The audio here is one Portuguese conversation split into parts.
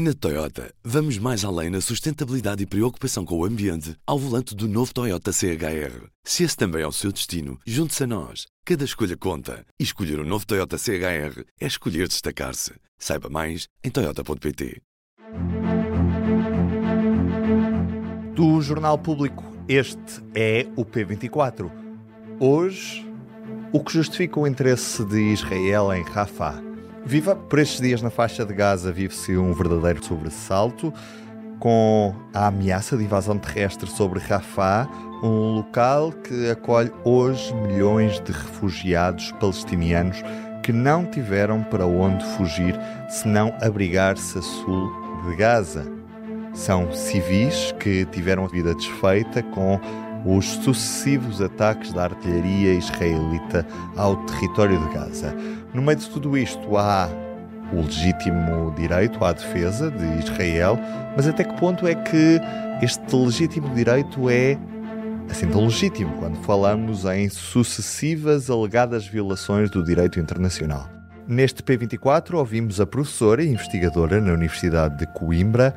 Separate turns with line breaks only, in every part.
Na Toyota, vamos mais além na sustentabilidade e preocupação com o ambiente ao volante do novo Toyota CHR. Se esse também é o seu destino, junte-se a nós. Cada escolha conta. E escolher o um novo Toyota CHR é escolher destacar-se. Saiba mais em Toyota.pt.
Do Jornal Público, este é o P24. Hoje, o que justifica o interesse de Israel em Rafah. Viva! Por estes dias na faixa de Gaza vive-se um verdadeiro sobressalto com a ameaça de invasão terrestre sobre Rafah, um local que acolhe hoje milhões de refugiados palestinianos que não tiveram para onde fugir senão abrigar-se a sul de Gaza. São civis que tiveram a vida desfeita com os sucessivos ataques da artilharia israelita ao território de Gaza. No meio de tudo isto há o legítimo direito à defesa de Israel, mas até que ponto é que este legítimo direito é assim tão legítimo quando falamos em sucessivas alegadas violações do direito internacional? Neste P24 ouvimos a professora e investigadora na Universidade de Coimbra,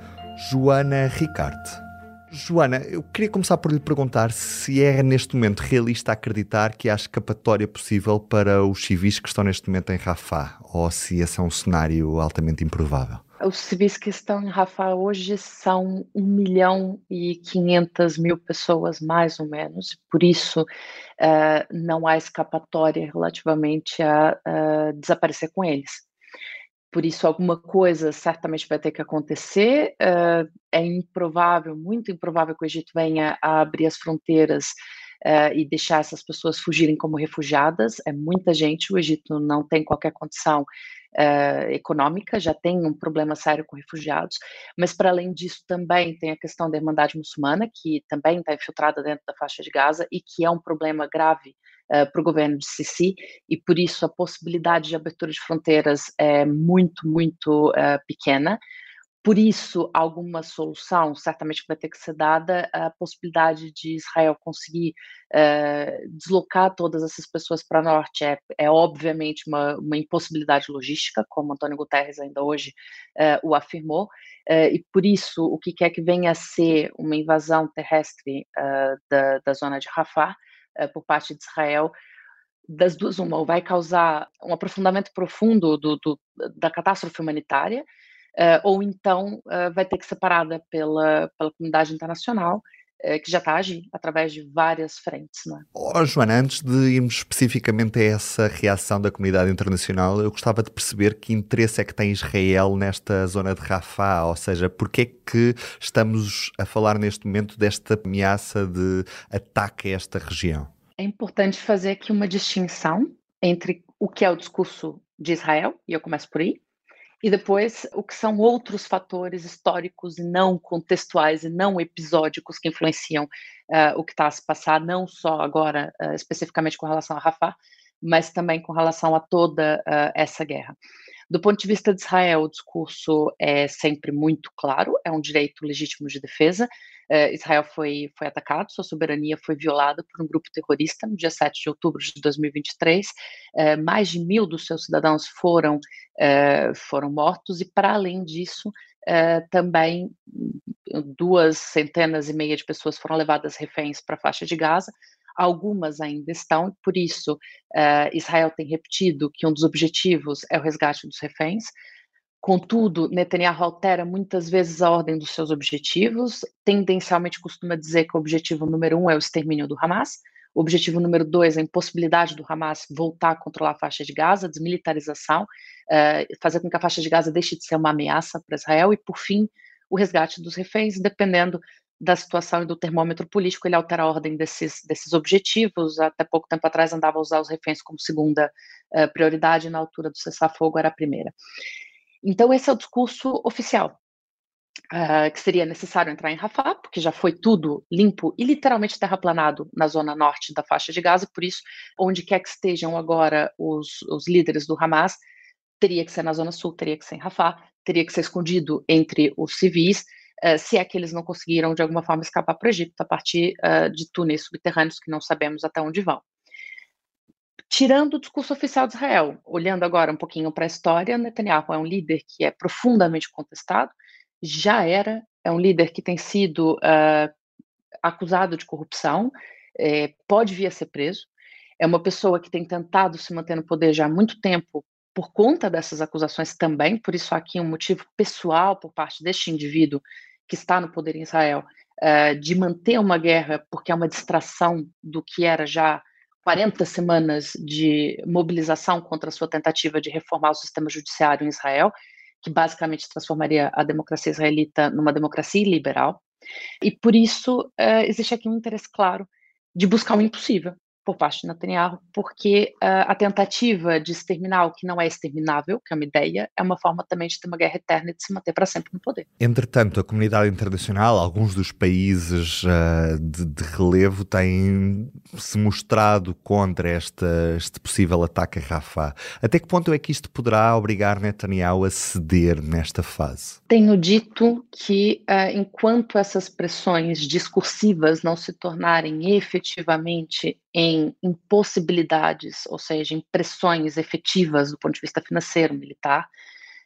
Joana Ricarte. Joana, eu queria começar por lhe perguntar se é neste momento realista acreditar que há escapatória possível para os civis que estão neste momento em Rafah, ou se esse é um cenário altamente improvável.
Os civis que estão em Rafah hoje são 1 milhão e 500 mil pessoas, mais ou menos. Por isso, uh, não há escapatória relativamente a uh, desaparecer com eles por isso alguma coisa certamente vai ter que acontecer. Uh, é improvável, muito improvável que o Egito venha a abrir as fronteiras uh, e deixar essas pessoas fugirem como refugiadas. É muita gente, o Egito não tem qualquer condição uh, econômica, já tem um problema sério com refugiados, mas para além disso também tem a questão da Irmandade Muçulmana, que também está infiltrada dentro da faixa de Gaza e que é um problema grave uh, para o governo de Sisi, e por isso a possibilidade de abertura de fronteiras é muito, muito uh, pequena. Por isso, alguma solução certamente vai ter que ser dada a possibilidade de Israel conseguir uh, deslocar todas essas pessoas para norte. É, é obviamente uma, uma, impossibilidade logística, como Antônio Guterres ainda hoje uh, o afirmou, uh, e por isso o que quer que venha a ser uma invasão terrestre da, da zona de Rafah eh, por parte de Israel, das duas, uma, ou vai causar um aprofundamento profundo do, do da catástrofe humanitária, uh, ou então uh, vai ter que ser parada pela, pela comunidade internacional, que já está a agir através de várias frentes. Né?
Oh, Joana, antes de irmos especificamente a essa reação da comunidade internacional, eu gostava de perceber que interesse é que tem Israel nesta zona de Rafah, ou seja, porque é que estamos a falar neste momento desta ameaça de ataque a esta região?
É importante fazer aqui uma distinção entre o que é o discurso de Israel, e eu começo por aí, e depois o que são outros fatores históricos e não contextuais e não episódicos que influenciam uh, o que está a se passar, não só agora uh, especificamente com relação a Rafah, mas também com relação a toda uh, essa guerra. Do ponto de vista de Israel, o discurso é sempre muito claro, é um direito legítimo de defesa. Uh, Israel foi, foi atacado, sua soberania foi violada por um grupo terrorista no dia 7 de outubro de 2023. Uh, mais de mil dos seus cidadãos foram, uh, foram mortos, e para além disso, também duas centenas e meia de pessoas foram levadas reféns para a faixa de Gaza algumas ainda estão, e por isso uh, Israel tem repetido que um dos objetivos é o resgate dos reféns. Contudo, Netanyahu altera muitas vezes a ordem dos seus objetivos, tendencialmente costuma dizer que o objetivo número um é o extermínio do Hamas, o objetivo número dois é a impossibilidade do Hamas voltar a controlar a faixa de Gaza, desmilitarização, uh, fazer com que a faixa de Gaza deixe de ser uma ameaça para Israel, e por fim, o resgate dos reféns, dependendo da situação e do termômetro político, ele altera a ordem desses, desses objetivos. Até pouco tempo atrás andava a usar os reféns como segunda uh, prioridade, na altura do cessar-fogo era a primeira. Então, esse é o discurso oficial, uh, que seria necessário entrar em Rafah, porque já foi tudo limpo e literalmente terraplanado na zona norte da faixa de Gaza, por isso, onde quer que estejam agora os, os líderes do Hamas, teria que ser na zona sul, teria que ser em Rafah, teria que ser escondido entre os civis, uh, se é que eles não conseguiram de alguma forma escapar para o Egito a partir uh, de túneis subterrâneos que não sabemos até onde vão. Tirando o discurso oficial de Israel, olhando agora um pouquinho para a história, Netanyahu é um líder que é profundamente contestado, já era, é um líder que tem sido uh, acusado de corrupção, pode vir a ser preso, é uma pessoa que tem tentado se manter no poder já há muito tempo por conta dessas acusações também, por isso aqui um motivo pessoal por parte deste indivíduo que está no poder em Israel, uh, de manter uma guerra porque é uma distração do que era já 40 semanas de mobilização contra a sua tentativa de reformar o sistema judiciário em Israel, que basicamente transformaria a democracia israelita numa democracia liberal. E por isso uh, existe aqui um interesse claro de buscar o impossível, por parte de Netanyahu, porque uh, a tentativa de exterminar o que não é exterminável, que é uma ideia, é uma forma também de ter uma guerra eterna e de se manter para sempre no poder.
Entretanto, a comunidade internacional, alguns dos países uh, de, de, relevo têm se mostrado contra esta, este possível ataque a Rafah. Até que ponto é que isto poderá obrigar Netanyahu a ceder nesta fase?
Tenho dito que uh, enquanto essas pressões discursivas não se tornarem efetivamente em impossibilidades, ou seja, em pressões efetivas do ponto de vista financeiro, militar,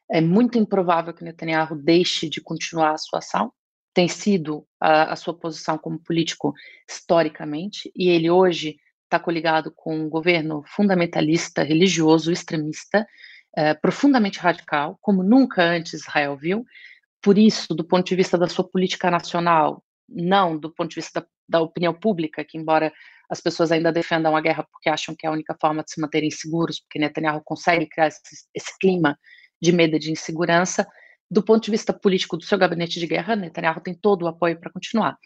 é muito improvável que Netanyahu deixe de continuar a sua ação. Tem sido a, a sua posição como político historicamente, e ele hoje está coligado com um governo fundamentalista, religioso, extremista, é, profundamente radical, como nunca antes Israel viu. Por isso, do ponto de vista da sua política nacional, não do ponto de vista da, da opinião pública, que embora as pessoas ainda defendam a guerra porque acham que é a única forma de se manterem seguros, porque Netanyahu consegue criar esse, esse clima de medo e de insegurança. Do ponto de vista político do seu gabinete de guerra, Netanyahu tem todo o apoio para continuar.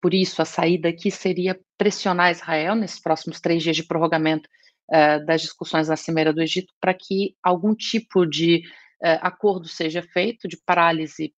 Por isso, a saída aqui seria pressionar Israel nesses próximos três dias de prorrogamento uh, das discussões na Cimeira do Egito para que algum tipo de uh, acordo seja feito, de parálise.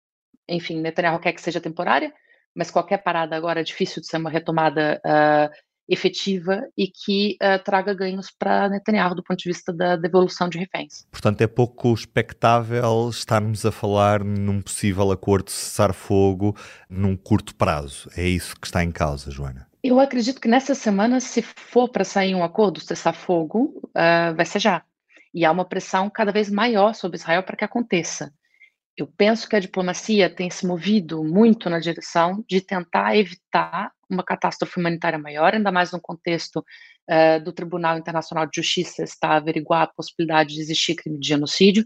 Enfim, Netanyahu quer que seja temporária, mas qualquer parada agora é difícil de ser uma retomada uh, efetiva e que uh, traga ganhos para Netanyahu do ponto de vista da devolução de reféns.
Portanto, é pouco expectável estarmos a falar num possível acordo de cessar-fogo num curto prazo. É isso que está em causa, Joana?
Eu acredito que nessa semana, se for para sair um acordo cessar-fogo, uh, vai ser já. E há uma pressão cada vez maior sobre Israel para que aconteça. Eu penso que a diplomacia tem se movido muito na direção de tentar evitar uma catástrofe humanitária maior, ainda mais no contexto uh, do Tribunal Internacional de Justiça estar a averiguar a possibilidade de existir crime de genocídio.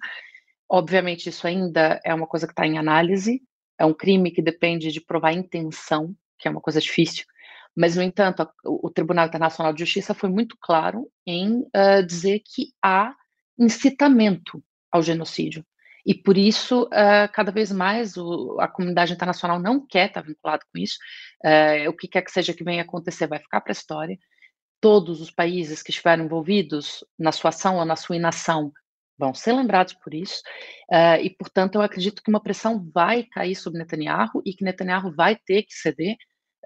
Obviamente, isso ainda é uma coisa que está em análise, é um crime que depende de provar intenção, que é uma coisa difícil, mas, no entanto, a, o Tribunal Internacional de Justiça foi muito claro em uh, dizer que há incitamento ao genocídio. E por isso, uh, cada vez mais, o, a comunidade internacional não quer estar vinculado com isso. Uh, o que quer que seja que venha acontecer vai ficar para a história. Todos os países que estiveram envolvidos na sua ação ou na sua inação vão ser lembrados por isso. Uh, e, portanto, eu acredito que uma pressão vai cair sobre Netanyahu e que Netanyahu vai ter que ceder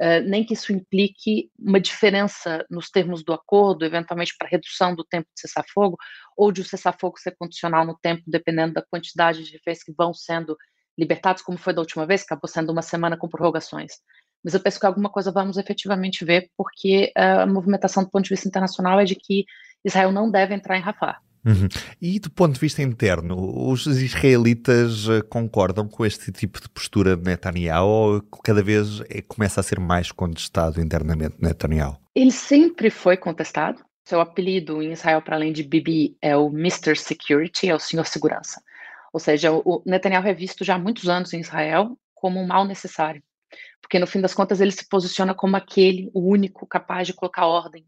Uh, nem que isso implique uma diferença nos termos do acordo, eventualmente para redução do tempo de cessar-fogo, ou de o cessar-fogo ser condicional no tempo, dependendo da quantidade de reféns que vão sendo libertados, como foi da última vez, acabou sendo uma semana com prorrogações. Mas eu penso que alguma coisa vamos efetivamente ver, porque uh, a movimentação do ponto de vista internacional é de que Israel não deve entrar em Rafah.
Uhum. E do ponto de vista interno, os israelitas eh, concordam com este tipo de postura de Netanyahu ou cada vez é, começa a ser mais contestado internamente Netanyahu?
Ele sempre foi contestado. Seu apelido em Israel, para além de Bibi, é o Mr. Security, é o Senhor Segurança. Ou seja, o Netanyahu é visto já há muitos anos em Israel como um mal necessário. Porque, no fim das contas, ele se posiciona como aquele, o único capaz de colocar ordem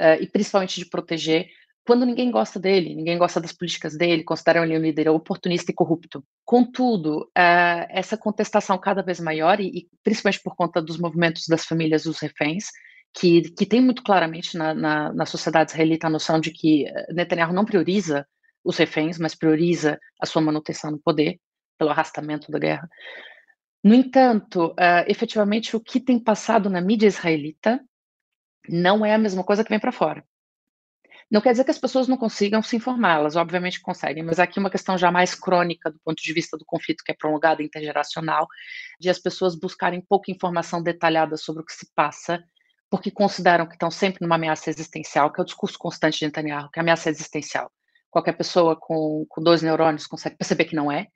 uh, e principalmente de proteger quando ninguém gosta dele, ninguém gosta das políticas dele, consideram ele um líder oportunista e corrupto. Contudo, uh, essa contestação cada vez maior, e, e, principalmente por conta dos movimentos das famílias dos reféns, que, que tem muito claramente na, na, na sociedade israelita a noção de que eh, Netanyahu não prioriza os reféns, mas prioriza a sua manutenção no poder, pelo arrastamento da guerra. No entanto, uh, efetivamente, o que tem passado na mídia israelita não é a mesma coisa que vem para fora. Não quer dizer que as pessoas não consigam se informar, elas obviamente conseguem, mas aqui uma questão já mais crônica do ponto de vista do conflito que é prolongado intergeracional, de as pessoas buscarem pouca informação detalhada sobre o que se passa, porque consideram que estão sempre numa ameaça existencial, que é o discurso constante de Netanyahu, que é ameaça existencial. Qualquer pessoa com, com dois neurônios consegue perceber que não é,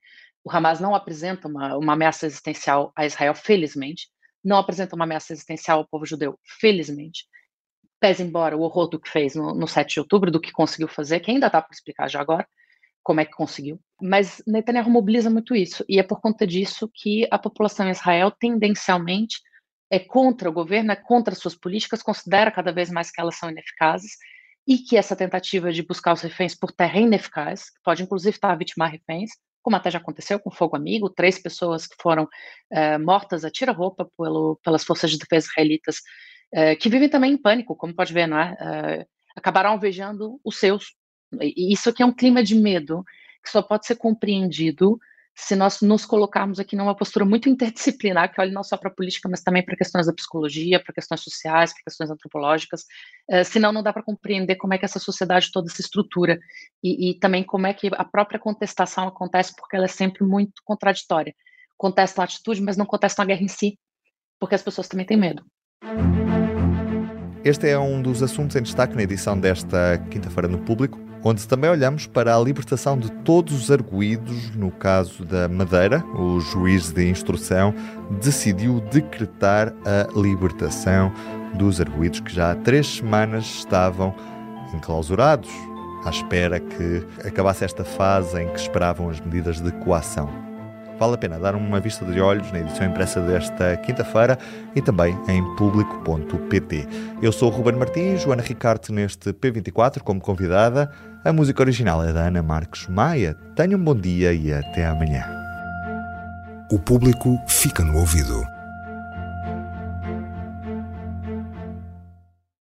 O Hamas não apresenta uma, uma ameaça existencial a Israel, felizmente, não apresenta uma ameaça existencial ao povo judeu, felizmente. Pese embora o horror do que fez no, no 7 de outubro, do que conseguiu fazer, que ainda está por explicar já agora, como é que conseguiu. Mas Netanyahu mobiliza muito isso, e é por conta disso que a população em Israel tendencialmente é contra o governo, é contra suas políticas, considera cada vez mais que elas são ineficazes e que essa tentativa de buscar os reféns por terra é ineficaz, pode inclusive estar a vitimar reféns, como até já aconteceu com Fogo Amigo, três pessoas que foram é, mortas a tira-roupa pelas forças de defesa israelitas, é, que vivem também em pânico, como pode ver, não é? é acabaram alvejando os seus. E isso aqui é um clima de medo que só pode ser compreendido se nós nos colocarmos aqui numa postura muito interdisciplinar, que olhe não só para a política, mas também para questões da psicologia, para questões sociais, para questões antropológicas, uh, senão não dá para compreender como é que essa sociedade toda se estrutura e, e, também como é que a própria contestação acontece, porque ela é sempre muito contraditória. Contestam a atitude, mas não contestam a guerra em si, porque as pessoas também têm medo.
Este é um dos assuntos em destaque na edição desta quinta-feira no Público onde também olhamos para a libertação de todos os arguídos no caso da Madeira. O juiz de instrução decidiu decretar a libertação dos arguídos que já há três semanas estavam enclausurados, à espera que acabasse esta fase em que esperavam as medidas de coação. Vale a pena dar uma vista de olhos na edição impressa desta quinta-feira e também em público.pt. Eu sou o Ruben Martins, Joana Ricardo neste P24 como convidada. A música original é da Ana Marques Maia. Tenham um bom dia e até amanhã.
O público fica no ouvido.